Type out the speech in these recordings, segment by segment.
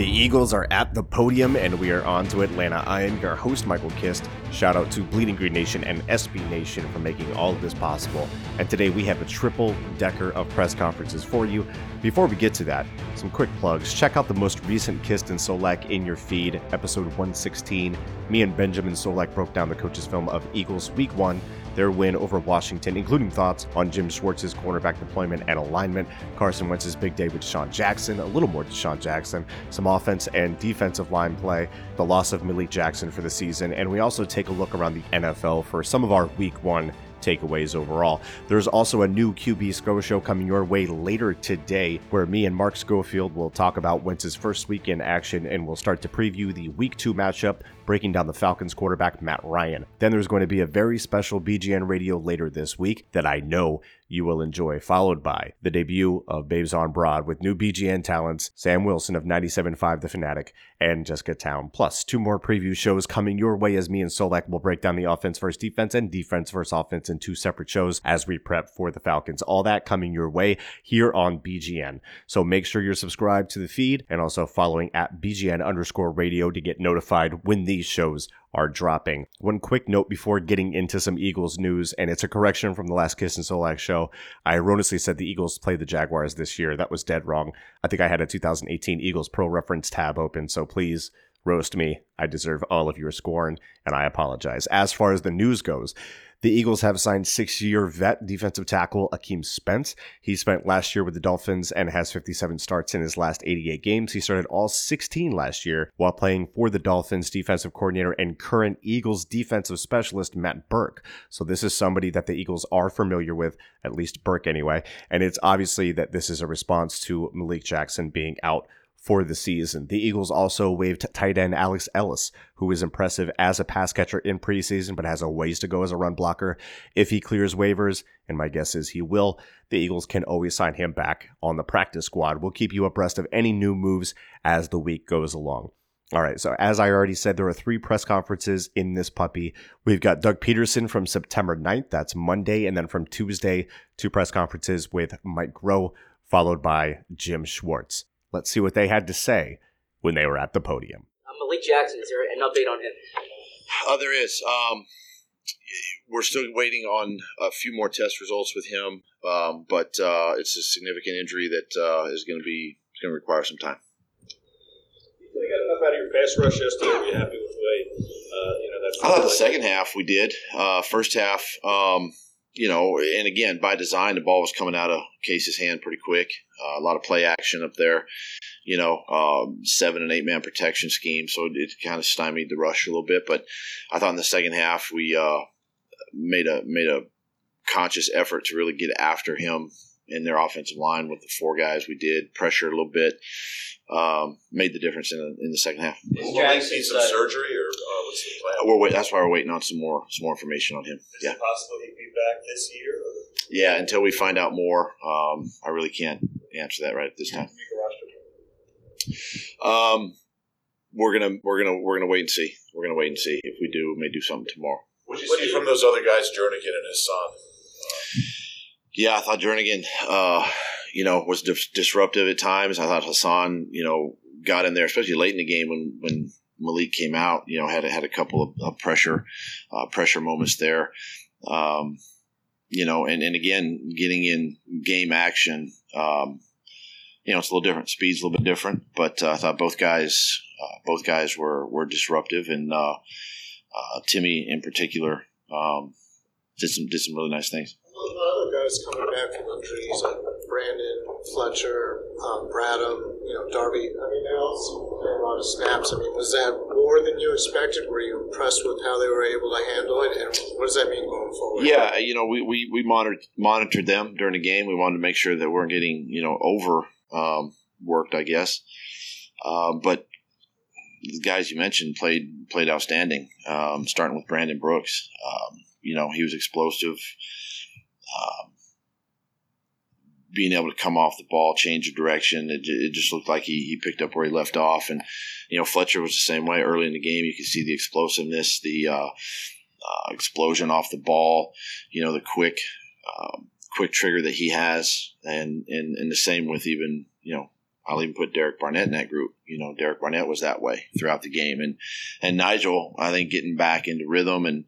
The Eagles are at the podium, and we are on to Atlanta. I am your host, Michael Kist. Shout out to Bleeding Green Nation and SB Nation for making all of this possible. And today we have a triple decker of press conferences for you. Before we get to that, some quick plugs. Check out the most recent Kist and Solak in your feed, episode 116. Me and Benjamin Solak broke down the coach's film of Eagles Week 1 their win over Washington, including thoughts on Jim Schwartz's cornerback deployment and alignment, Carson Wentz's big day with DeSean Jackson, a little more DeSean Jackson, some offense and defensive line play, the loss of Malik Jackson for the season, and we also take a look around the NFL for some of our week one takeaways overall. There's also a new QB SCO show coming your way later today, where me and Mark Schofield will talk about Wentz's first week in action and we'll start to preview the week two matchup, breaking down the Falcons quarterback Matt Ryan. Then there's going to be a very special BGN radio later this week that I know you will enjoy, followed by the debut of Babes on Broad with new BGN talents, Sam Wilson of 97.5 The Fanatic, and Jessica Town. Plus, two more preview shows coming your way as me and Solak will break down the offense versus defense and defense versus offense in two separate shows as we prep for the Falcons. All that coming your way here on BGN. So make sure you're subscribed to the feed and also following at BGN underscore radio to get notified when these shows are dropping. One quick note before getting into some Eagles news, and it's a correction from the last Kist and Solak show. I erroneously said the Eagles play the Jaguars this year. That was dead wrong. I think I had a 2018 Eagles Pro Reference tab open, so please roast me. I deserve all of your scorn, and I apologize. As far as the news goes, the Eagles have signed six year vet defensive tackle Akeem Spence. He spent last year with the Dolphins and has 57 starts in his last 88 games. He started all 16 last year while playing for the Dolphins defensive coordinator and current Eagles defensive specialist Matt Burke. So this is somebody that the Eagles are familiar with, at least Burke anyway. And it's obviously that this is a response to Malik Jackson being out for the season. The Eagles also waived tight end Alex Ellis, who is impressive as a pass catcher in preseason, but has a ways to go as a run blocker. If he clears waivers, and my guess is he will, the Eagles can always sign him back on the practice squad. We'll keep you abreast of any new moves as the week goes along. All right, so as I already said, there are three press conferences in this puppy. We've got Doug Pederson from September 9th, that's Monday, and then from Tuesday, two press conferences with Mike Groh, followed by Jim Schwartz. Let's see what they had to say when they were at the podium. Uh, Malik Jackson, is there an update on him? Uh, there is. Um, we're still waiting on a few more test results with him, um, but uh, it's a significant injury that uh, is going to be going to require some time. You got enough out of your pass rush yesterday. Are you happy with the way uh, you know that's? I thought the second half we did. Uh, first half, um, you know, and again by design, the ball was coming out of Case's hand pretty quick. Uh, a lot of play action up there. You know, um, seven and eight man protection scheme, so it, it kind of stymied the rush a little bit. But I thought in the second half we uh, made a made a conscious effort to really get after him in their offensive line with the four guys we did pressure a little bit um, made the difference in the, in the second half. Is Jackson need some surgery, or uh, what's the plan? We're wait, that's why we're waiting on some more some more information on him. Is yeah, it possible he'd be back this year? Or yeah. Until we find out more, um, I really can't answer that right at this time. make a roster? Um, we're gonna we're gonna we're gonna wait and see. We're gonna wait and see. If we do, we may do something tomorrow. What do you see from those other guys, Jernigan and Hassan? Yeah, I thought Jernigan, uh, you know, was dis- disruptive at times. I thought Hassan, you know, got in there, especially late in the game when when Malik came out. You know, had had a couple of, of pressure uh, pressure moments there. Um, you know, and, and again, getting in game action. Um, you know, it's a little different. Speed's a little bit different, but uh, I thought both guys, uh, both guys were were disruptive, and uh, uh, Timmy in particular um, did some did some really nice things. Well, the other guys coming back from injuries, like Brandon, Fletcher, um, Bradham, you know, Darby, I mean, they played a lot of snaps. I mean, was that more than you expected? Were you impressed with how they were able to handle it? And what does that mean going forward? Yeah, you know, we, we, we monitored, monitored them during the game. We wanted to make sure that we weren't getting, you know, over um, worked, I guess. Uh, but the guys you mentioned played played outstanding, um, starting with Brandon Brooks. Um, you know, he was explosive. Um, being able to come off the ball, change of direction. It, it, just looked like he, he picked up where he left off. And, you know, Fletcher was the same way early in the game. You could see the explosiveness, the uh, uh, explosion off the ball, you know, the quick, um, quick trigger that he has. And, and, and the same with even, you know, I'll even put Derek Barnett in that group. You know, Derek Barnett was that way throughout the game. And, and Nigel, I think getting back into rhythm and,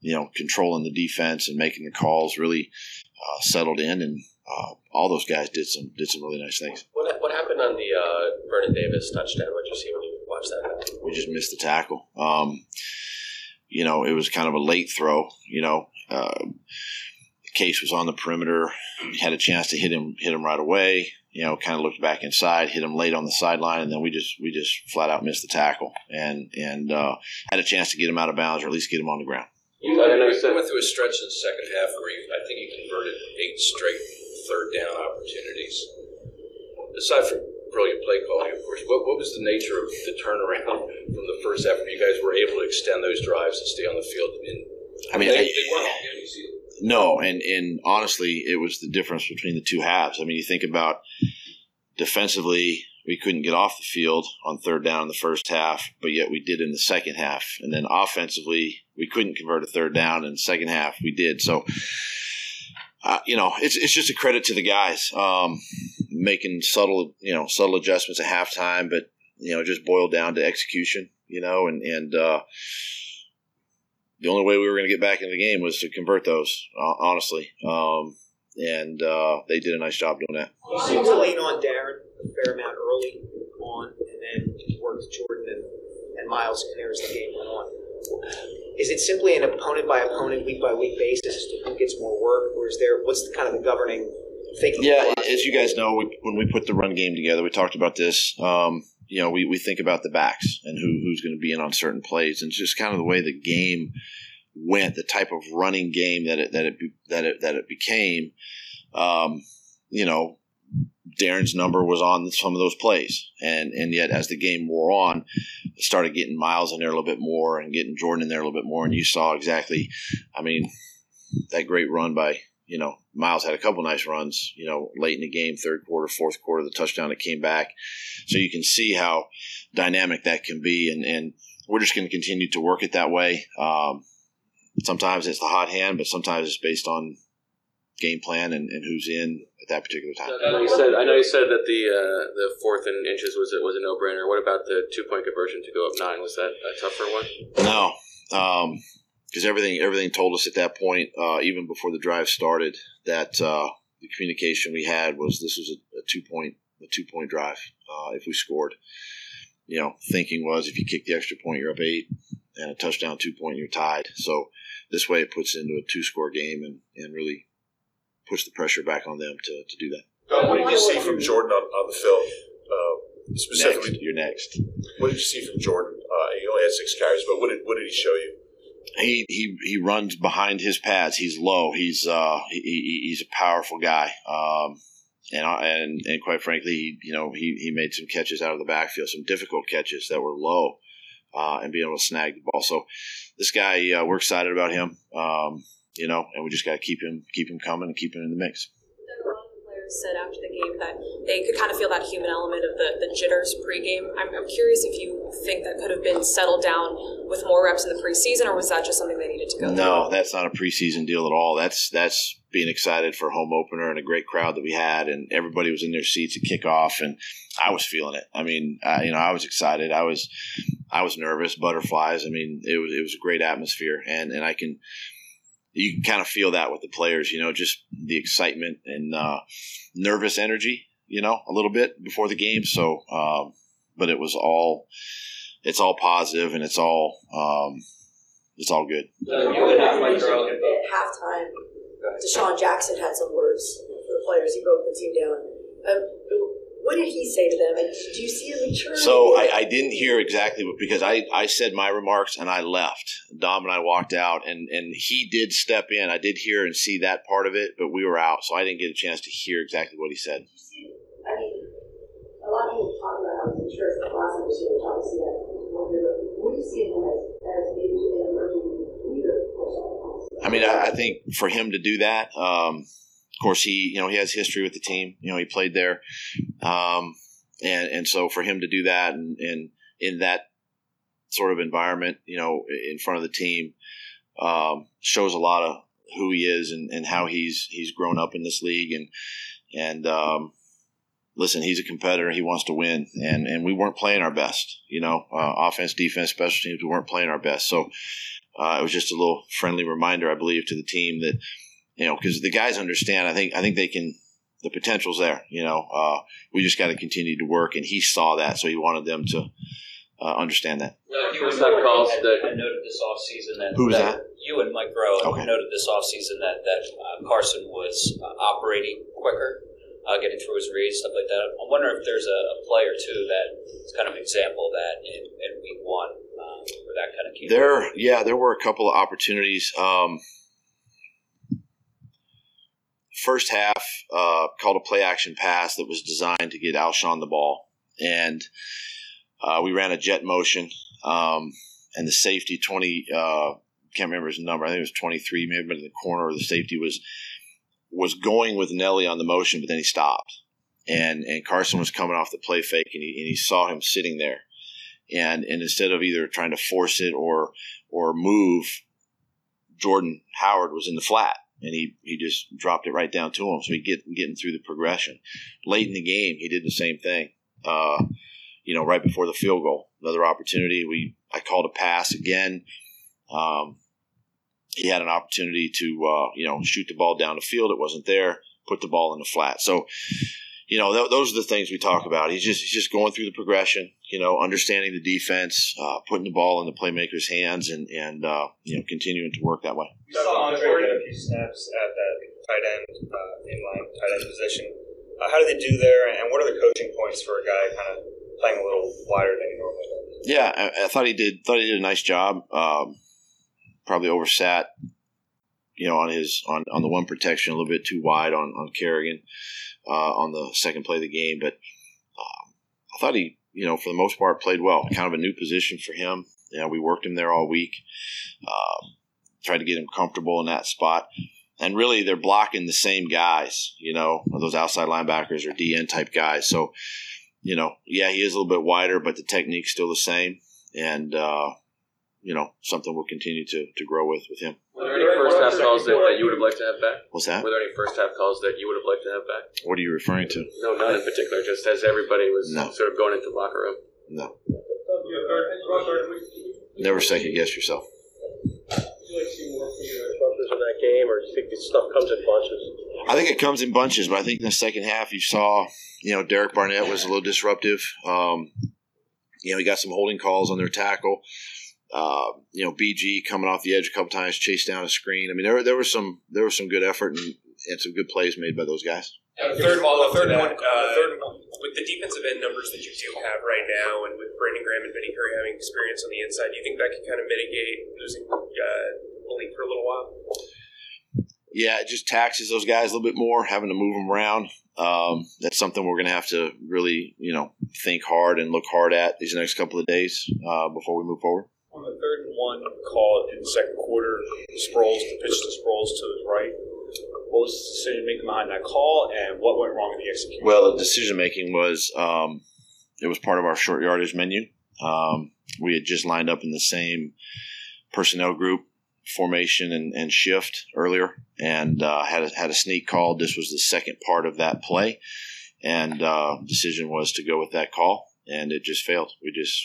you know, controlling the defense and making the calls really uh, settled in and, uh, all those guys did some did some really nice things. What, what happened on the uh, Vernon Davis touchdown? What did you see when you watched that? We just missed the tackle. Um, you know, it was kind of a late throw. You know, uh, Case was on the perimeter, had a chance to hit him hit him right away. You know, kind of looked back inside, hit him late on the sideline, and then we just we just flat out missed the tackle and and uh, had a chance to get him out of bounds or at least get him on the ground. You, I know you went through a stretch in the second half where you, I think you converted eight straight third down opportunities. Aside from brilliant play calling, of course, what, what was the nature of the turnaround from the first half where you guys were able to extend those drives and stay on the field? And, I mean, they, they weren't no, and and honestly, it was the difference between the two halves. I mean, you think about defensively, we couldn't get off the field on third down in the first half, but yet we did in the second half. And then offensively, we couldn't convert a third down in the second half. We did. So you know, it's it's just a credit to the guys um, making subtle, you know, subtle adjustments at halftime, but you know, just boiled down to execution. You know, and and uh, the only way we were going to get back into the game was to convert those. Uh, honestly, um, and uh, they did a nice job doing that. You seem to lean on Darren a fair amount early on, and then work with Jordan and, and in there as the game went on. Is it simply an opponent by opponent, week by week basis as to who gets more work, or is there what's the, kind of the governing thinking? Yeah, as you guys know, we, when we put the run game together, we talked about this. Um, you know, we, we think about the backs and who who's going to be in on certain plays, and just kind of the way the game went, the type of running game that it that it that it that it became. Um, you know, Darren's number was on some of those plays, and and yet as the game wore on, started getting Miles in there a little bit more and getting Jordan in there a little bit more, and you saw exactly, I mean, that great run by you know Miles had a couple nice runs, you know, late in the game, third quarter, fourth quarter, the touchdown that came back, so you can see how dynamic that can be, and and we're just going to continue to work it that way. Um, sometimes it's the hot hand, but sometimes it's based on game plan and, and who's in at that particular time. I know you said I know you said that the uh, the fourth and inches was a, was a no brainer. What about the two point conversion to go up nine? Was that a tougher one? No, because um, everything everything told us at that point, uh, even before the drive started, that uh, the communication we had was this was a, a two point a two point drive. Uh, if we scored, you know, thinking was if you kick the extra point, you're up eight, and a touchdown two point, you're tied. So this way, it puts into a two score game and and really push the pressure back on them to, to do that. Uh, what did you see from Jordan on, on the film? Uh, specifically, next, you're next. What did you see from Jordan? Uh, he only had six carries, but what did what did he show you? He he he runs behind his pads. He's low. He's uh he, he's a powerful guy. Um, and and and quite frankly, he, you know, he he made some catches out of the backfield, some difficult catches that were low, uh, and being able to snag the ball. So this guy, uh, we're excited about him. Um, you know, and we just got to keep him keep him coming and keep him in the mix. A lot of players said after the game that they could kind of feel that human element of the, the jitters pregame. I'm, I'm curious if you think that could have been settled down with more reps in the preseason, or was that just something they needed to go? No, through? that's not a preseason deal at all. That's that's being excited for a home opener and a great crowd that we had, and everybody was in their seats at kickoff, and I was feeling it. I mean, uh, you know, I was excited. I was I was nervous, butterflies. I mean, it was it was a great atmosphere, and and I can you can kind of feel that with the players, you know, just the excitement and uh, nervous energy, you know, a little bit before the game. So, um, but it was all, it's all positive and it's all, um, it's all good. At halftime, DeSean Jackson had some words for the players. He broke the team down. Um, what did he say to them? And do you see a maturity? So I, I didn't hear exactly what, because I, I said my remarks and I left. Dom and I walked out, and, and he did step in. I did hear and see that part of it, but we were out, so I didn't get a chance to hear exactly what he said. I mean, a lot of people talk about how mature the last time this year, which obviously what do you see him as, as maybe an emerging leader? I mean, I, I think for him to do that, um, of course, he you know he has history with the team. You know, he played there, um, and and so for him to do that and, and in that sort of environment, you know, in front of the team, um, shows a lot of who he is and, and how he's he's grown up in this league and and um, listen, he's a competitor. He wants to win, and and we weren't playing our best. You know, uh, offense, defense, special teams, we weren't playing our best. So uh, it was just a little friendly reminder, I believe, to the team that you know, because the guys understand. I think I think they can. The potential's there. You know, uh, we just got to continue to work, and he saw that, so he wanted them to uh, understand that. Uh, first half calls had, that had noted this offseason that Who that, that? you and Mike Groh Okay. noted this offseason that that uh, Carson was uh, operating quicker, uh, getting through his reads, stuff like that. I wonder if there's a, a play or two that is kind of an example of that in, in week one, uh, where that kind of came. There, yeah, there were a couple of opportunities. Um, first half uh, called a play action pass that was designed to get Alshon the ball, and uh, we ran a jet motion. Um, and the safety twenty uh, can't remember his number. I think it was twenty three, maybe in the corner. The safety was was going with Nelly on the motion, but then he stopped, and and Carson was coming off the play fake, and he and he saw him sitting there, and and instead of either trying to force it or or move, Jordan Howard was in the flat, and he he just dropped it right down to him. So he get getting through the progression. Late in the game, he did the same thing. Uh, you know, right before the field goal, another opportunity. We I called a pass again. Um, he had an opportunity to uh, you know shoot the ball down the field. It wasn't there. Put the ball in the flat. So you know th- those are the things we talk about. He's just he's just going through the progression. You know, understanding the defense, uh, putting the ball in the playmaker's hands, and and uh, you know continuing to work that way. You saw Andre get a few snaps at that tight end, uh, inline tight end position. Uh, how do they do there, and what are the coaching points for a guy kind of playing a little wider than he normally does? Yeah, I, I thought he did. Thought he did a nice job. Um, probably oversat, you know, on his on, on the one protection a little bit too wide on on Kerrigan uh, on the second play of the game. But um, I thought he, you know, for the most part, played well. Kind of a new position for him. You know, we worked him there all week. Um, tried to get him comfortable in that spot. And really, they're blocking the same guys, you know, those outside linebackers or DN type guys. So, you know, yeah, he is a little bit wider, but the technique's still the same. And, uh, you know, something we'll continue to, to grow with with him. Were there any first half calls that, that you would have liked to have back? What's that? Were there any first half calls that you would have liked to have back? What are you referring to? No, none in particular. Just as everybody was No. sort of going into the locker room. No. Never second guess yourself. Do you like seeing more disruptions in that game, or do you think this stuff comes in bunches? I think it comes in bunches, but I think in the second half you saw, you know, Derek Barnett was a little disruptive. Um, you know, he got some holding calls on their tackle. Uh, you know, BG coming off the edge a couple times, chased down a screen. I mean, there there was some there was some good effort and, and some good plays made by those guys. Uh, third, the third one, uh, with the defensive end numbers that you do have right now, and with Brandon Graham and Vinny Curry having experience on the inside, do you think that can kind of mitigate losing uh, Malik for a little while? Yeah, it just taxes those guys a little bit more, having to move them around. Um, that's something we're going to have to really, you know, think hard and look hard at these next couple of days uh, before we move forward. On the third and one call in the second quarter, Sproles, the pitch to Sproles to his right. What was the decision making behind that call, and what went wrong in the execution? Well, the decision making was um, it was part of our short yardage menu. Um, we had just lined up in the same personnel group formation and, and shift earlier, and uh, had a, had a sneak call. This was the second part of that play, and uh, decision was to go with that call, and it just failed. We just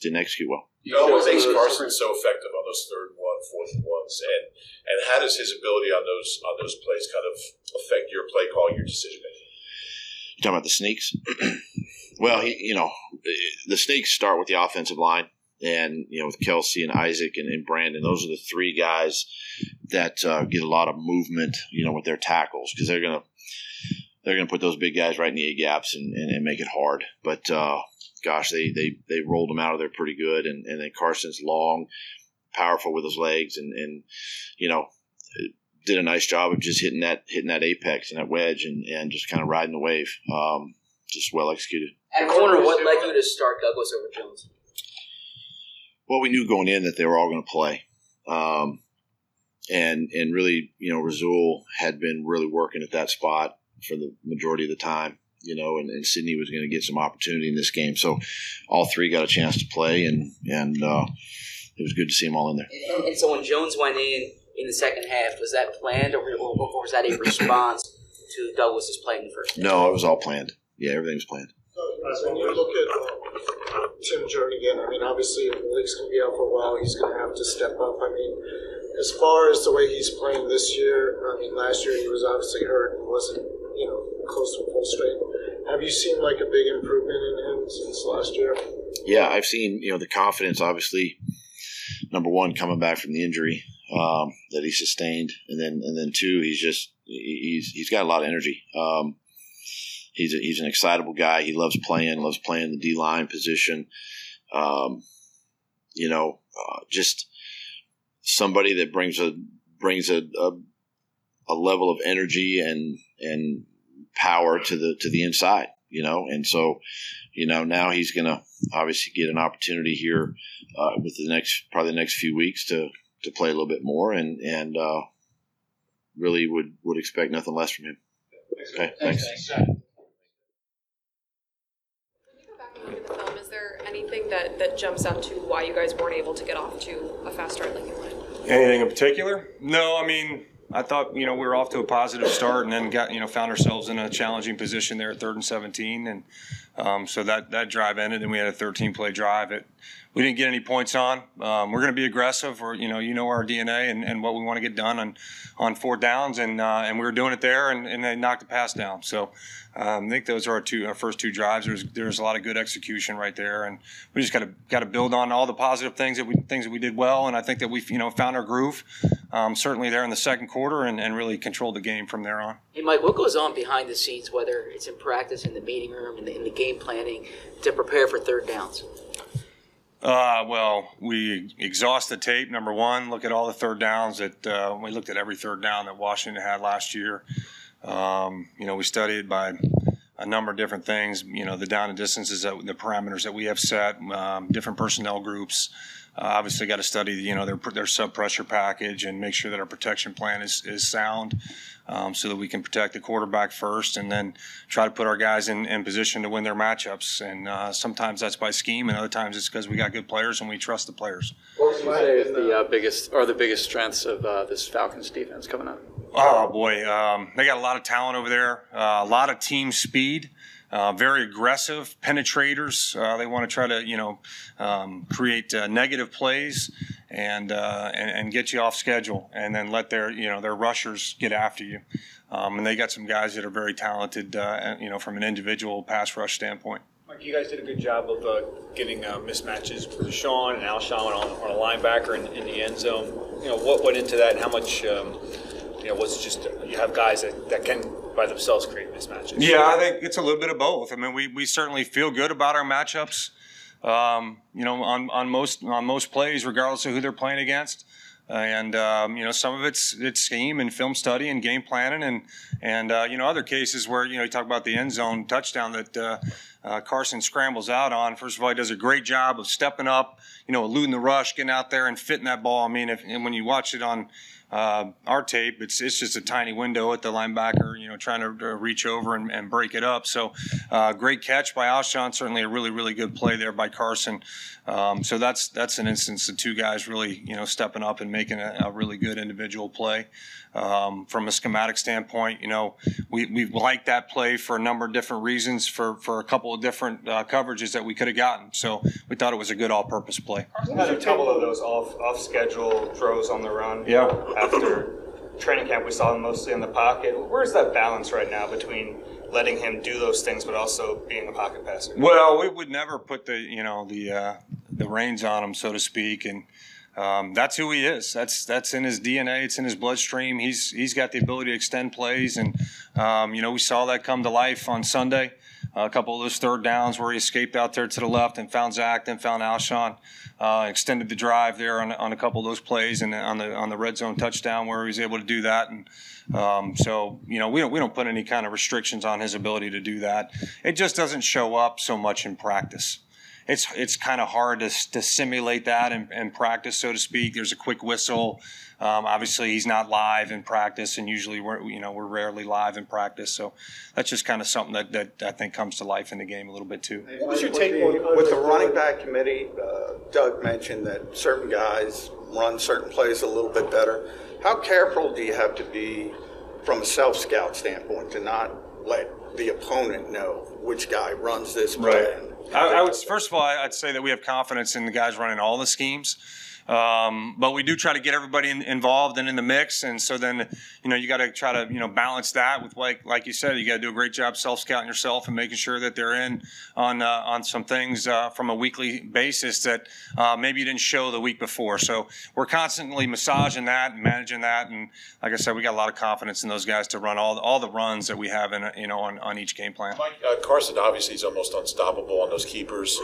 didn't execute well. You know what makes Carson so effective on those third and one, fourth and ones, and and how does his ability on those on those plays kind of affect your play call, your decision making? You talking about the sneaks? well, he, you know, the sneaks start with the offensive line, and you know, with Kelce and Isaac and, and Brandon, those are the three guys that uh, get a lot of movement, you know, with their tackles because they're gonna they're going to put those big guys right in the A gaps and, and, and make it hard. But uh, gosh, they, they they rolled them out of there pretty good. And, and then Carson's long, powerful with his legs, and, and you know did a nice job of just hitting that hitting that apex and that wedge and, and just kind of riding the wave. Um, just well executed. At corner, what led you to start Douglas over Jones? Well, we knew going in that they were all going to play. Um, and and really, you know, Rasul had been really working at that spot for the majority of the time, you know, and, and Sidney was going to get some opportunity in this game. So all three got a chance to play, and and uh, it was good to see them all in there. And, and, so when Jones went in in the second half, was that planned, or, or, or was that a response to Douglas's play in the first? Half? No, it was all planned. Yeah, everything was planned. when you look at uh, Tim Jernigan, I mean, obviously, if Malik's going to be out for a while, he's going to have to step up. I mean, as far as the way he's playing this year, I mean, last year he was obviously hurt and wasn't, you know, close to full strength. Have you seen like a big improvement in him since last year? Yeah, I've seen you know the confidence. Obviously, number one, coming back from the injury um, that he sustained, and then and then two, he's just he's he's got a lot of energy. Um, he's a, he's an excitable guy. He loves playing, loves playing the D line position. Um, you know, uh, just somebody that brings a brings a, a, a level of energy and and power to the to the inside, you know, and so you know now he's going to obviously get an opportunity here uh, with the next probably the next few weeks to to play a little bit more and and uh, really would would expect nothing less from him. Okay, thanks. thanks. Is there anything that, that jumps out to why you guys weren't able to get off to a fast start like you wanted? Anything in particular? No, I mean, I thought you know we were off to a positive start, and then got you know found ourselves in a challenging position there at third and seventeen, and um, so that that drive ended, and we had a 13 play drive. It we didn't get any points on. Um, we're going to be aggressive, or you know, you know our DNA and, and what we want to get done on on four downs, and uh, and we were doing it there, and, and they knocked the pass down. So um, I think those are our two our first two drives. There's there's a lot of good execution right there, and we just got to got to build on all the positive things that we things that we did well, and I think that we you know found our groove. Um, certainly there in the second quarter, and, and really controlled the game from there on. Hey Mike, what goes on behind the scenes, whether it's in practice, in the meeting room, in the, in the game planning, to prepare for third downs? Uh, well, we exhaust the tape. Number one, look at all the third downs that uh, we looked at every third down that Washington had last year. Um, you know, we studied by a number of different things. You know, the down and distances, that, the parameters that we have set, um, different personnel groups. Uh, obviously, got to study you know their their sub pressure package and make sure that our protection plan is is sound, um, so that we can protect the quarterback first, and then try to put our guys in, in position to win their matchups. And uh, sometimes that's by scheme, and other times it's because we got good players and we trust the players. What would you say is the uh, biggest or the biggest strengths of uh, this Falcons defense coming up? Oh boy, um, they got a lot of talent over there, uh, a lot of team speed. Uh, very aggressive penetrators. Uh, they want to try to, you know, um, create uh, negative plays and, uh, and, and get you off schedule, and then let their, you know, their rushers get after you. Um, and they got some guys that are very talented, uh, you know, from an individual pass rush standpoint. Mike, you guys did a good job of uh, getting mismatches for Sean and Alshon on, on a linebacker in, in, the end zone. You know, what went into that, and how much, um, you know, was it just you have guys that, that can by themselves create mismatches? Yeah, I think it's a little bit of both. I mean, we, we certainly feel good about our matchups. Um, you know, on, on most on most plays, regardless of who they're playing against. and um, you know, some of it's it's scheme and film study and game planning, and and uh, you know, other cases where you know you talk about the end zone touchdown that uh, uh, Carson scrambles out on. First of all, he does a great job of stepping up, you know, eluding the rush, getting out there and fitting that ball. I mean, if, and when you watch it on uh, our tape, it's it's just a tiny window at the linebacker, you know, trying to, reach over and, and, break it up. So, uh, great catch by Alshon. Certainly a really really good play there by Carson. Um, so that's that's an instance of two guys really you know stepping up and making a, a really good individual play. Um, from a schematic standpoint, you know, we, we like that play for a number of different reasons for, for a couple of different uh, coverages that we could have gotten. So we thought it was a good all-purpose play. Had a couple of those off off schedule throws on the run. Yeah. After training camp, we saw him mostly in the pocket. Where's that balance right now between letting him do those things, but also being a pocket passer? Well, we would never put the you know the uh, the reins on him, so to speak, and um, that's who he is. That's that's in his DNA. It's in his bloodstream. He's he's got the ability to extend plays, and um, you know we saw that come to life on Sunday. A couple of those third downs where he escaped out there to the left and found Zach, then found Alshon. Uh, extended the drive there on, on a couple of those plays, and on the on the red zone touchdown where he was able to do that. And um, so you know we don't we don't put any kind of restrictions on his ability to do that. It just doesn't show up so much in practice it's it's kind of hard to, to simulate that in, in, practice, so to speak. There's a quick whistle. Um, obviously, he's not live in practice, and usually we're you know we're rarely live in practice. So that's just kind of something that, that I think comes to life in the game a little bit too. What was your take on with the running back committee? Uh, Doug mentioned that certain guys run certain plays a little bit better. How careful do you have to be from a self scout standpoint to not let the opponent know which guy runs this play? Right. I, I, would first of all, I'd say that we have confidence in the guys running all the schemes. Um, but we do try to get everybody in, involved and in the mix, and so then you know you got to try to you know balance that with like like you said, you got to do a great job self scouting yourself and making sure that they're in on uh, on some things uh, from a weekly basis that uh, maybe you didn't show the week before. So we're constantly massaging that and managing that, and like I said, we got a lot of confidence in those guys to run all all the runs that we have in you know on, on each game plan. Mike uh, Carson obviously is almost unstoppable on those keepers.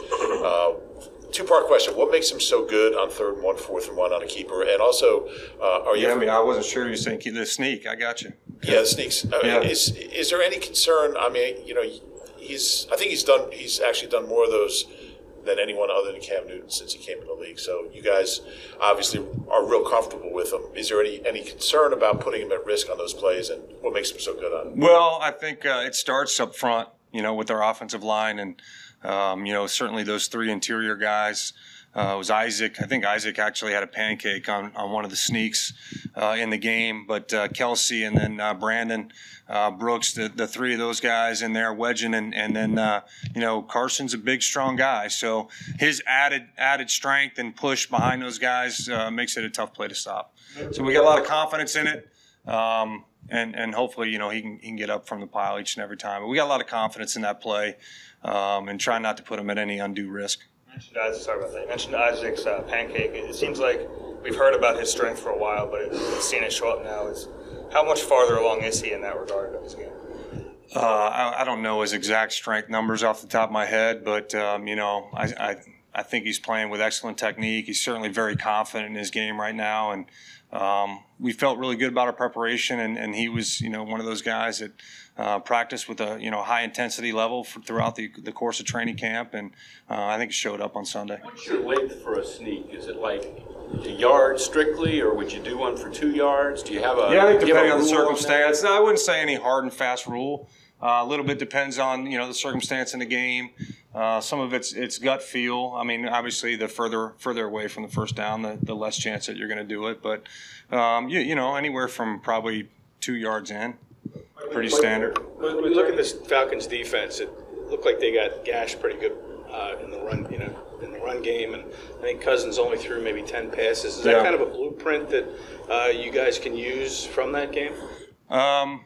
Two part question. What makes him so good on third and one, fourth and one on a keeper? And also, uh, are you? Yeah, I mean, I wasn't sure you were saying the sneak. I got you. Yeah, the sneaks. Uh, yeah. Is is there any concern? I mean, you know, he's. I think he's done. He's actually done more of those than anyone other than Cam Newton since he came in the league. So you guys obviously are real comfortable with him. Is there any any concern about putting him at risk on those plays, and what makes him so good on? It? Well, I think uh, it starts up front. You know, with our offensive line and um, you know, certainly those three interior guys. Uh, was Isaac. I think Isaac actually had a pancake on, on one of the sneaks uh, in the game. But uh, Kelce and then uh, Brandon uh, Brooks, the, the three of those guys in there wedging, and and then uh, you know Carson's a big, strong guy. So his added added strength and push behind those guys makes it a tough play to stop. So we got a lot of confidence in it. Um, and, and hopefully, you know, he can, he can get up from the pile each and every time. But we got a lot of confidence in that play um, and try not to put him at any undue risk. mentioned Isaac, sorry about that. You mentioned Isaac's uh, pancake. It seems like we've heard about his strength for a while, but we've seen it show up now. Is how much farther along is he in that regard of his game? Uh, I, I, don't know his exact strength numbers off the top of my head, but um, you know, I, I, I think he's playing with excellent technique. He's certainly very confident in his game right now, and um, we felt really good about our preparation. And, and he was, you know, one of those guys that uh, practiced with a you know high intensity level for, throughout the, the course of training camp, and uh, I think it showed up on Sunday. What's your length for a sneak? Is it like a yard strictly, or would you do one for two yards? Do you have a yeah? I think depending on the circumstance, on I wouldn't say any hard and fast rule. Uh, a little bit depends on you know the circumstance in the game. Uh, some of it's it's gut feel. I mean, obviously, the further further away from the first down, the, the less chance that you're going to do it. But um, you, you know, anywhere from probably two yards in pretty standard. When we look at this Falcons defense, it looked like they got gashed pretty good uh, in the run, you know, in the run game, and I think Cousins only threw maybe ten passes. Is that kind of a blueprint that uh, you guys can use from that game? Um,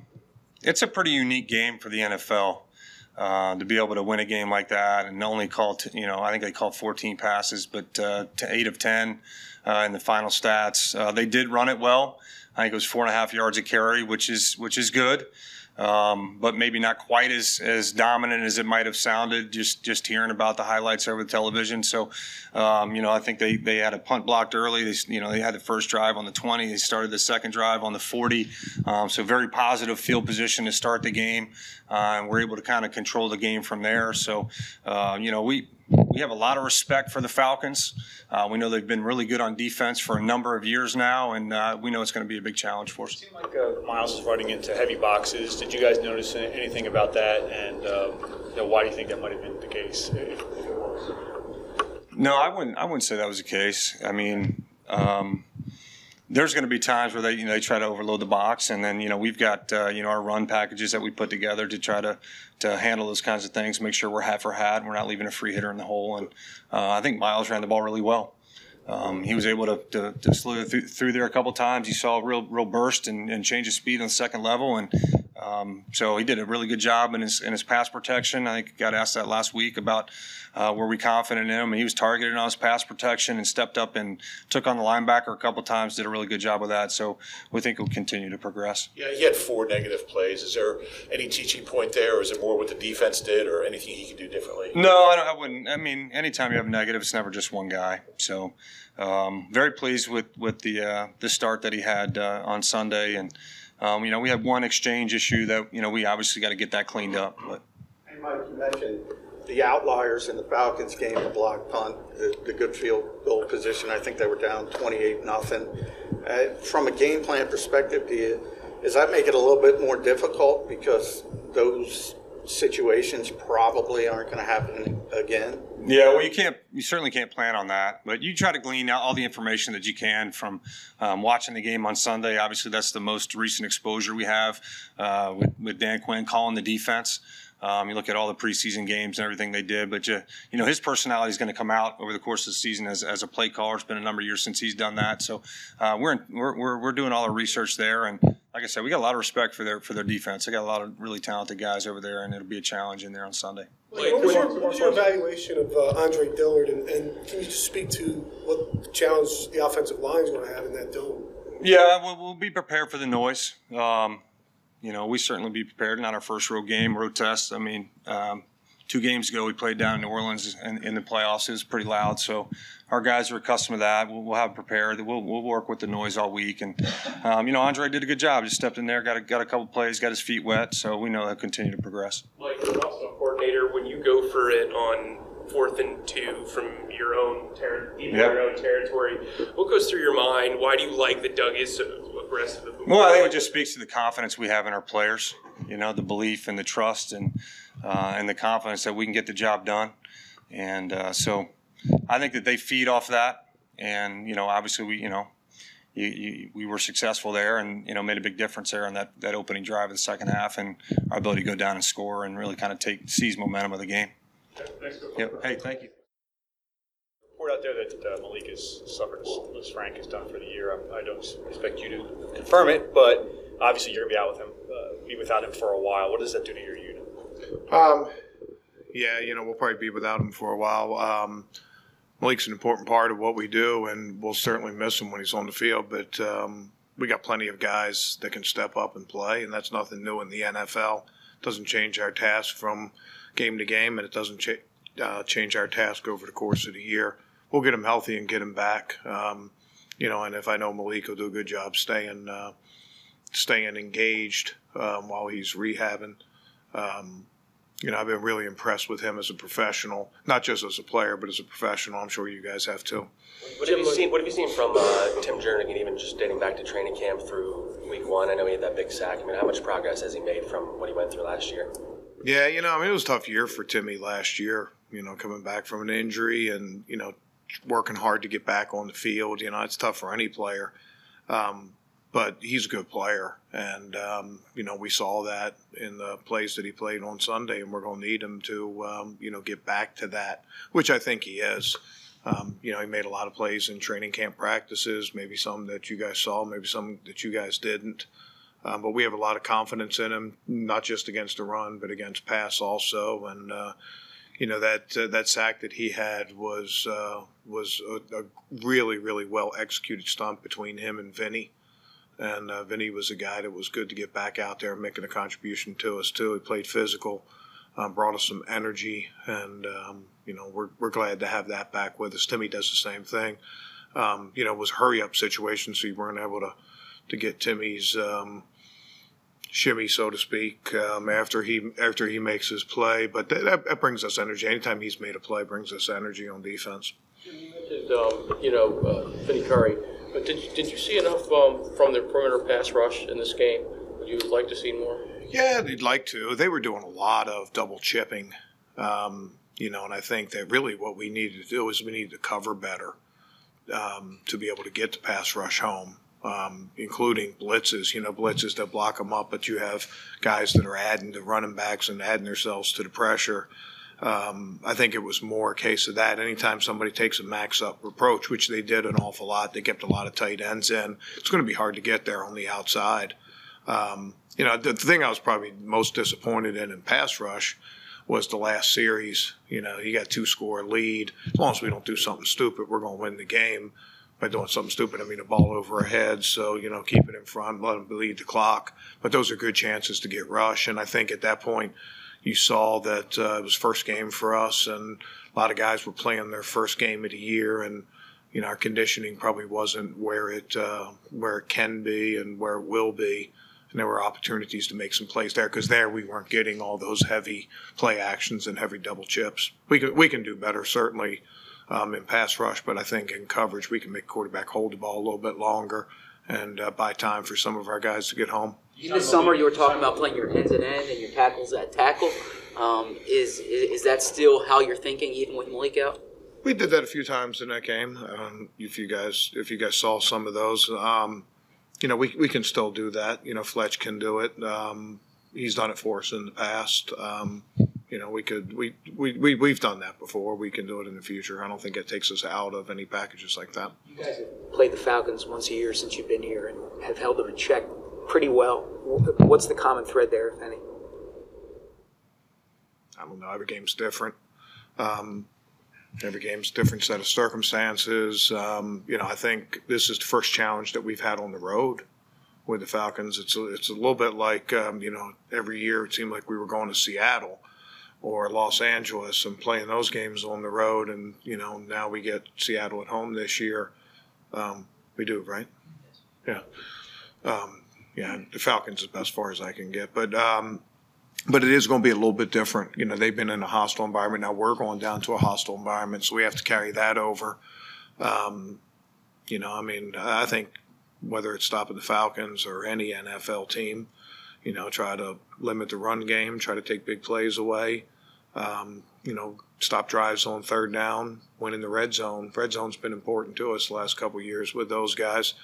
it's a pretty unique game for the NFL. Uh, to be able to win a game like that and only call, t- you know, I think they called 14 passes, but uh, to eight of 10 uh, in the final stats. Uh, they did run it well. I think it was four and a half yards a carry, which is which is good um, but maybe not quite as, as dominant as it might have sounded just just hearing about the highlights over the television. So, um, you know, I think they, they had a punt blocked early. They, you know, they had the first drive on the 20. They started the second drive on the 40. Um, so very positive field position to start the game, uh, and we're able to kind of control the game from there. So, uh, you know, we we have a lot of respect for the Falcons. Uh, we know they've been really good on defense for a number of years now, and uh, we know it's going to be a big challenge for us. It seemed like uh, Miles is running into heavy boxes. Did you guys notice anything about that? And uh, you know, why do you think that might have been the case? If, if it was? No, I wouldn't. I wouldn't say that was the case. I mean. Um, there's going to be times where they you know they try to overload the box, and then you know we've got uh, you know our run packages that we put together to try to to handle those kinds of things, make sure we're hat for hat, and we're not leaving a free hitter in the hole. And uh, I think Miles ran the ball really well. Um, he was able to, to, to slow through, through, there a couple times. You saw a real real burst and, and change of speed on the second level, and Um, so he did a really good job in his in his pass protection. I think got asked that last week about uh, were we confident in him, and he was targeted on his pass protection and stepped up and took on the linebacker a couple times. Did a really good job of that. So we think he'll continue to progress. Yeah, he had four negative plays. Is there any teaching point there, or is it more what the defense did, or anything he could do differently? No, I, I wouldn't. I mean, anytime you have negative, it's never just one guy. So um, very pleased with with the uh, the start that he had uh, on Sunday and. Um, you know, we had one exchange issue that you know we obviously got to get that cleaned up. But hey, Mike, you mentioned the outliers in the Falcons game, the block punt, the, the good field goal position. I think they were down 28 nothing. Uh, from a game plan perspective, do you, does that make it a little bit more difficult because those situations probably aren't going to happen again? Yeah, well, you can't. You certainly can't plan on that, but you try to glean out all the information that you can from um, watching the game on Sunday. Obviously, that's the most recent exposure we have uh, with, with Dan Quinn calling the defense. Um, you look at all the preseason games and everything they did, but you, you know his personality is going to come out over the course of the season as, as a play caller. It's been a number of years since he's done that, so uh, we're, in, we're, we're we're doing all our research there, and like I said, we got a lot of respect for their for their defense. They got a lot of really talented guys over there, and it'll be a challenge in there on Sunday. what, was your, what was your evaluation of uh, Andre Dillard, and, and, can you just speak to what challenge the offensive line is going to have in that dome? Yeah, we'll, we'll be prepared for the noise. Um, you know, we certainly be prepared. Not our first road game, road test. I mean, um, two games ago we played down in New Orleans in, in, the playoffs. It was pretty loud, so our guys are accustomed to that. We'll, we'll have prepared. We'll, we'll work with the noise all week, and um, you know, Andre did a good job. Just stepped in there, got a, got a couple plays, got his feet wet, so we know he'll continue to progress. You're also a coordinator. When you go for it on fourth and two from your own ter- yep. your own territory, what goes through your mind? Why do you like that Doug is so aggressive? Well, I think it just speaks to the confidence we have in our players. You know, the belief and the trust and uh, and the confidence that we can get the job done. And uh, so, I think that they feed off that. And you know, obviously, we you know, you, you, we were successful there, and you know, made a big difference there on that that opening drive of the second half, and our ability to go down and score and really kind of take seize momentum of the game. Thanks. Yep. Hey, thank you. Report out there that uh, Malik has suffered a Lisfranc has done for the year. I, I, don't expect you to confirm it, but obviously you're going to be out with him, uh, be without him for a while. What does that do to your unit? Um, yeah, you know, we'll probably be without him for a while. Um, Malik's an important part of what we do, and we'll certainly miss him when he's on the field. But um, we got plenty of guys that can step up and play, and that's nothing new in the NFL. Doesn't change our task from game to game, and it doesn't cha- uh, change our task over the course of the year. We'll get him healthy and get him back. Um, you know, and if I know Malik will do a good job staying uh, staying engaged um, while he's rehabbing. Um, you know, I've been really impressed with him as a professional, not just as a player, but as a professional. I'm sure you guys have too. What have you seen? What have you seen from uh, Tim Jernigan, even just dating back to training camp through week one? I know he had that big sack. I mean, how much progress has he made from what he went through last year? Yeah, you know, I mean, it was a tough year for Timmy last year. You know, coming back from an injury and you know, working hard to get back on the field. You know, it's tough for any player. Um, but he's a good player, and um, you know we saw that in the plays that he played on Sunday, and we're going to need him to um, you know get back to that, which I think he is. Um, you know, he made a lot of plays in training camp practices, maybe some that you guys saw, maybe some that you guys didn't. Um, but we have a lot of confidence in him, not just against the run, but against pass also. And uh, you know that uh, that sack that he had was uh, was a, a, really really well executed stunt between him and Vinny. And uh, Vinny was a guy that was good to get back out there making a contribution to us too. He played physical, um, brought us some energy, and um, you know we're we're glad to have that back with us. Timmy does the same thing. Um, you know, it was a hurry up situation, so you weren't able to to get Timmy's um, shimmy, so to speak, um, after he after he makes his play. But that, that, brings us energy. Anytime he's made a play, brings us energy on defense. You mentioned, um, you know, uh, Vinny Curry, but did you, did you see enough um, from their perimeter pass rush in this game? Would you like to see more? Yeah, they'd like to. They were doing a lot of double chipping, um, you know, and I think that really what we needed to do is we needed to cover better um, to be able to get the pass rush home um, including blitzes, you know, blitzes that block them up, but you have guys that are adding to running backs and adding themselves to the pressure. Um, I think it was more a case of that. Anytime somebody takes a max up approach, which they did an awful lot, they kept a lot of tight ends in. It's going to be hard to get there on the outside. Um, you know, the, the thing I was probably most disappointed in in pass rush was the last series. You know, you got two score lead. As long as we don't do something stupid, we're going to win the game. By doing something stupid, I mean a ball over our heads. So you know, keep it in front, let them lead the clock. But those are good chances to get rush. And I think at that point, you saw that uh, it was first game for us, and a lot of guys were playing their first game of the year, and you know our conditioning probably wasn't where it uh, where it can be and where it will be and there were opportunities to make some plays there because there we weren't getting all those heavy play actions and heavy double chips. We can we can do better certainly um, in pass rush, but I think in coverage we can make quarterback hold the ball a little bit longer and uh, buy time for some of our guys to get home. In the summer, you were talking about playing your ends at end and your tackles at tackle. Um, is, is is that still how you're thinking, even with Malik out? We did that a few times in that game. Um, if you guys if you guys saw some of those. Um, you know, we, we can still do that. You know, Fletch can do it. Um, he's done it for us in the past. You know, we could we, we, we we've done that before. We can do it in the future. I don't think it takes us out of any packages like that. You guys have played the Falcons once a year since you've been here and have held them in check pretty well. What's the common thread there, if any? I don't know. Every game's different. Um, Every game's a different set of circumstances. Um, you know, I think this is the first challenge that we've had on the road with the Falcons. It's a, it's a little bit like um, you know every year it seemed like we were going to Seattle or Los Angeles and playing those games on the road, and you know now we get Seattle at home this year. Um, we do right, yeah, um, yeah. The Falcons is as far as I can get, but um, but it is going to be a little bit different. You know, they've been in a hostile environment. Now we're going down to a hostile environment, so we have to carry that over. Um, you know, I mean, I think whether it's stopping the Falcons or any NFL team, you know, try to limit the run game, try to take big plays away. Um, you know, stop drives on third down, win in the red zone. Red zone's been important to us the last couple years with those guys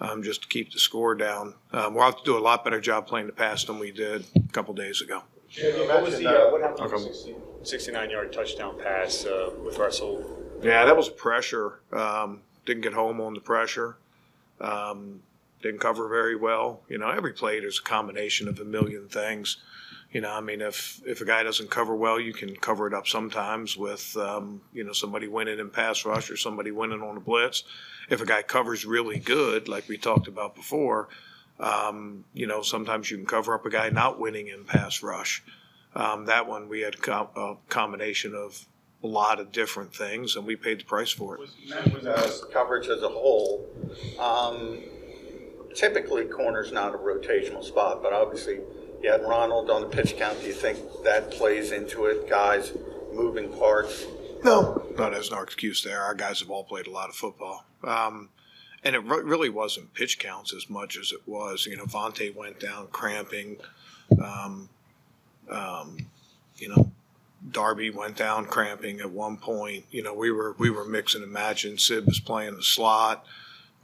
um, just to keep the score down. Um, we'll have to do a lot better job playing the pass than we did a couple days ago. what was the uh, what happened okay. 69 yard touchdown pass uh, with Russell? Yeah, that was pressure. Um, didn't get home on the pressure. Um, didn't cover very well. You know, every play there's a combination of a million things. You know, I mean, if if a guy doesn't cover well, you can cover it up sometimes with um, you know somebody winning in pass rush or somebody winning on a blitz. If a guy covers really good, like we talked about before, um, you know, sometimes you can cover up a guy not winning in pass rush. Um, that one we had com- a combination of a lot of different things, and we paid the price for it. As coverage as a whole, um, typically corner's not a rotational spot, but obviously you had Ronald on the pitch count. Do you think that plays into it? Guys moving parts. No, not as an excuse there. Our guys have all played a lot of football. Um, and it re- really wasn't pitch counts as much as it was, you know, Vontae went down cramping. Um, um, you know, Darby went down cramping at one point. You know, we were we were mixing and matching. Sid was playing the slot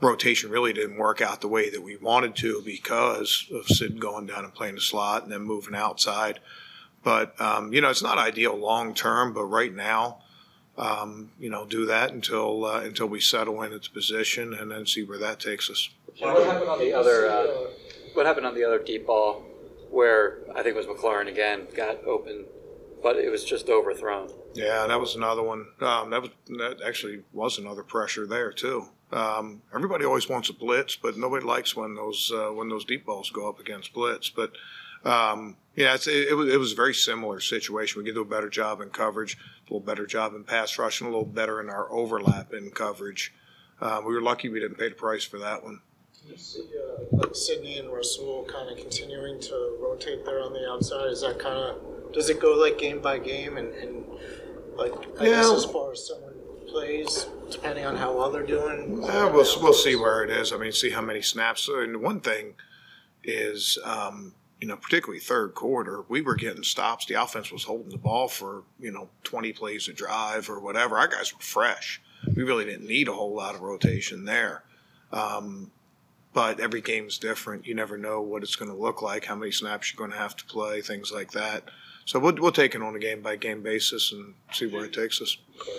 rotation really didn't work out the way that we wanted to because of Sid going down and playing the slot and then moving outside. But um, you know, it's not ideal long term. But right now, um, you know, do that until uh, until we settle in its position and then see where that takes us. What happened on the other? Uh, what happened on the other deep ball, where I think it was McLaurin again got open, but it was just overthrown. Yeah, that was another one. Um, that was that actually was another pressure there too. Um, everybody always wants a blitz, but nobody likes when those uh, when those deep balls go up against blitz. But um, yeah, it, it, was, it was a very similar situation. We could do a better job in coverage, a little better job in pass rush, and a little better in our overlap in coverage. Uh, we were lucky we didn't pay the price for that one. You see, uh, like Sidney and Rasul kind of continuing to rotate there on the outside. Is that kind of does it go like game by game and, and like I Yeah. guess as far as someone plays, depending on how well they're doing? Uh, we'll we'll see where it is. I mean, see how many snaps. And one thing is, um, you know, particularly third quarter, we were getting stops. The offense was holding the ball for you know twenty plays a drive or whatever. Our guys were fresh. We really didn't need a whole lot of rotation there. Um, but every game's different. You never know what it's going to look like, how many snaps you're going to have to play, things like that. So we'll, we'll take it on a game by game basis and see where it takes us.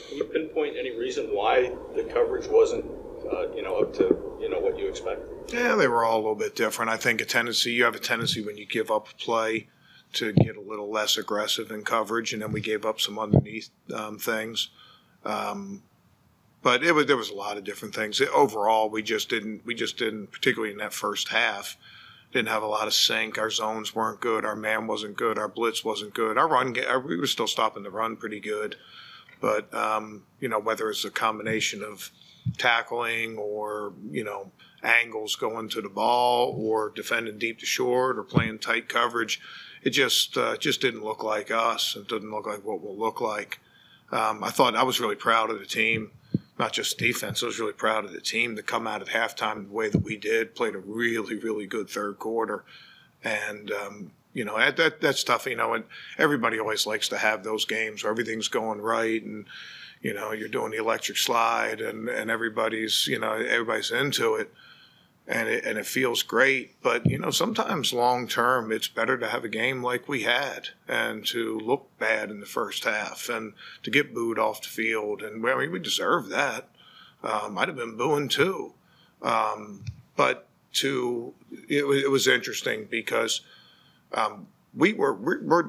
Can you pinpoint any reason why the coverage wasn't uh, you know, up to you know what you expect? Yeah, they were all a little bit different. I think a tendency you have a tendency when you give up a play to get a little less aggressive in coverage, and then we gave up some underneath um, things. Um, but it was there was a lot of different things. Overall, we just didn't we just didn't particularly in that first half didn't have a lot of sync. Our zones weren't good. Our man wasn't good. Our blitz wasn't good. Our run we were still stopping the run pretty good, but um, you know whether it's a combination of tackling or you know angles going to the ball or defending deep to short or playing tight coverage it just uh, just didn't look like us. It didn't look like what we'll look like. Um, I thought I was really proud of the team, not just defense. I was really proud of the team to come out at halftime the way that we did. Played a really really good third quarter, and um, you know that, that that's tough. You know, and everybody always likes to have those games where everything's going right and you know you're doing the electric slide and and everybody's you know everybody's into it and it, and it feels great. But you know, sometimes long term, it's better to have a game like we had and to look bad in the first half and to get booed off the field. And I mean, we deserve that. Uh, might have been booing too, um, but to it, it, was interesting because um, we were we're, we're,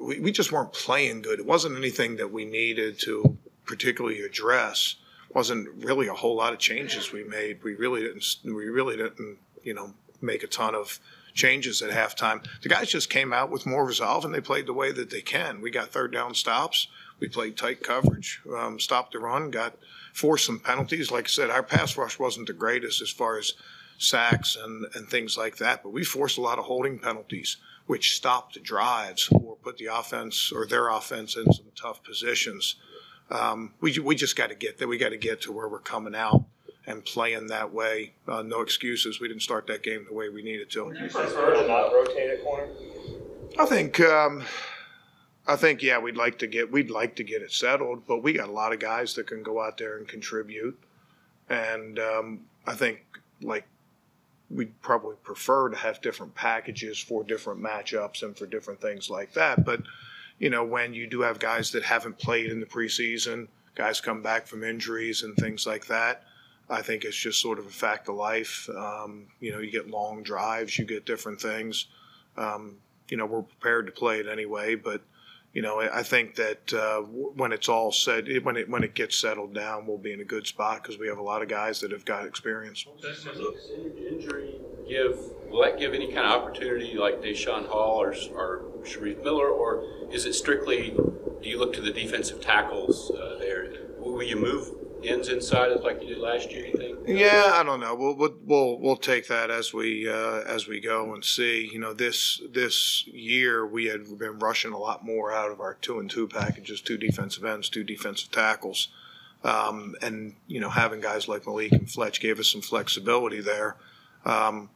we we just weren't playing good. It wasn't anything that we needed to particularly address wasn't really a whole lot of changes we made. We really didn't. We really didn't. You know, make a ton of changes at halftime. The guys just came out with more resolve and they played the way that they can. We got third down stops. We played tight coverage, um, stopped the run, got forced some penalties. Like I said, our pass rush wasn't the greatest as far as sacks and, and things like that, but we forced a lot of holding penalties, which stopped drives or put the offense or their offense in some tough positions um, we we just got to get there. We got to get to where we're coming out and playing that way. Uh, no excuses. We didn't start that game the way we needed to. You prefer to not rotate at corner? I think. Um, I think yeah, we'd like to get we'd like to get it settled, but we got a lot of guys that can go out there and contribute, and um, I think like we'd probably prefer to have different packages for different matchups and for different things like that. But you know, when you do have guys that haven't played in the preseason, guys come back from injuries and things like that. I think it's just sort of a fact of life. Um, you know, you get long drives, you get different things. Um, you know, we're prepared to play it anyway, but you know, I think that uh, when it's all said, when it when it gets settled down, we'll be in a good spot because we have a lot of guys that have got experience. Does injury give will that give any kind of opportunity like Daeshon Hall or, or Shareef Miller, or is it strictly do you look to the defensive tackles uh, there? Will you move ends inside like you did last year? You think? Yeah, I don't know. We'll we'll we'll, we'll take that as we uh, as we go and see. You know, this this year we had been rushing a lot more out of our two and two packages, two defensive ends, two defensive tackles. Um, and you know, having guys like Malik and Fletch gave us some flexibility there. Um,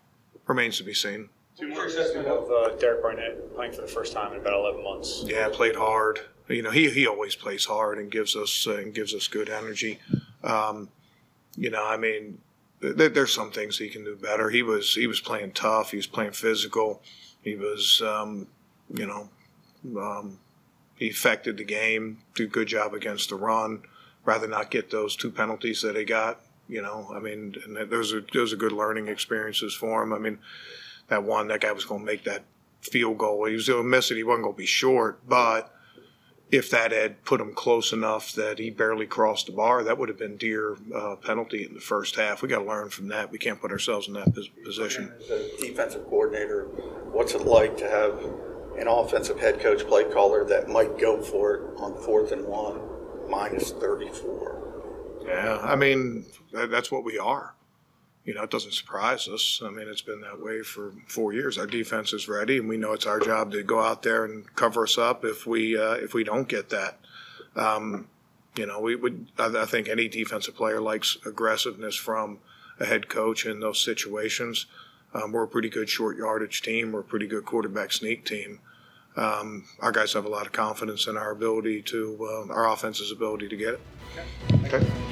remains to be seen. Two more assessment of uh, Derek Barnett playing for the first time in about 11 months. Yeah, played hard. You know, he, he always plays hard and gives us uh, and gives us good energy. Um, you know, I mean, th- there's some things he can do better. He was he was playing tough. He was playing physical. He was, um, you know, um, he affected the game. Did a good job against the run. Rather not get those two penalties that he got. You know, I mean, and those are those are good learning experiences for him. I mean, that one that guy was going to make that field goal. He was going to miss it. He wasn't going to be short, but if that had put him close enough that he barely crossed the bar, that would have been dear uh, penalty in the first half. We got to learn from that. We can't put ourselves in that position. As a defensive coordinator, what's it like to have an offensive head coach, play caller that might go for it on fourth and one, minus thirty four? Yeah, I mean that's what we are you know, it doesn't surprise us. I mean, it's been that way for four years. Our defense is ready, and we know it's our job to go out there and cover us up if we uh, if we don't get that. Um, you know, we would. I, I think any defensive player likes aggressiveness from a head coach in those situations. Um, we're a pretty good short yardage team. We're a pretty good quarterback sneak team. Um, our guys have a lot of confidence in our ability to uh, our offense's ability to get it. Okay. okay.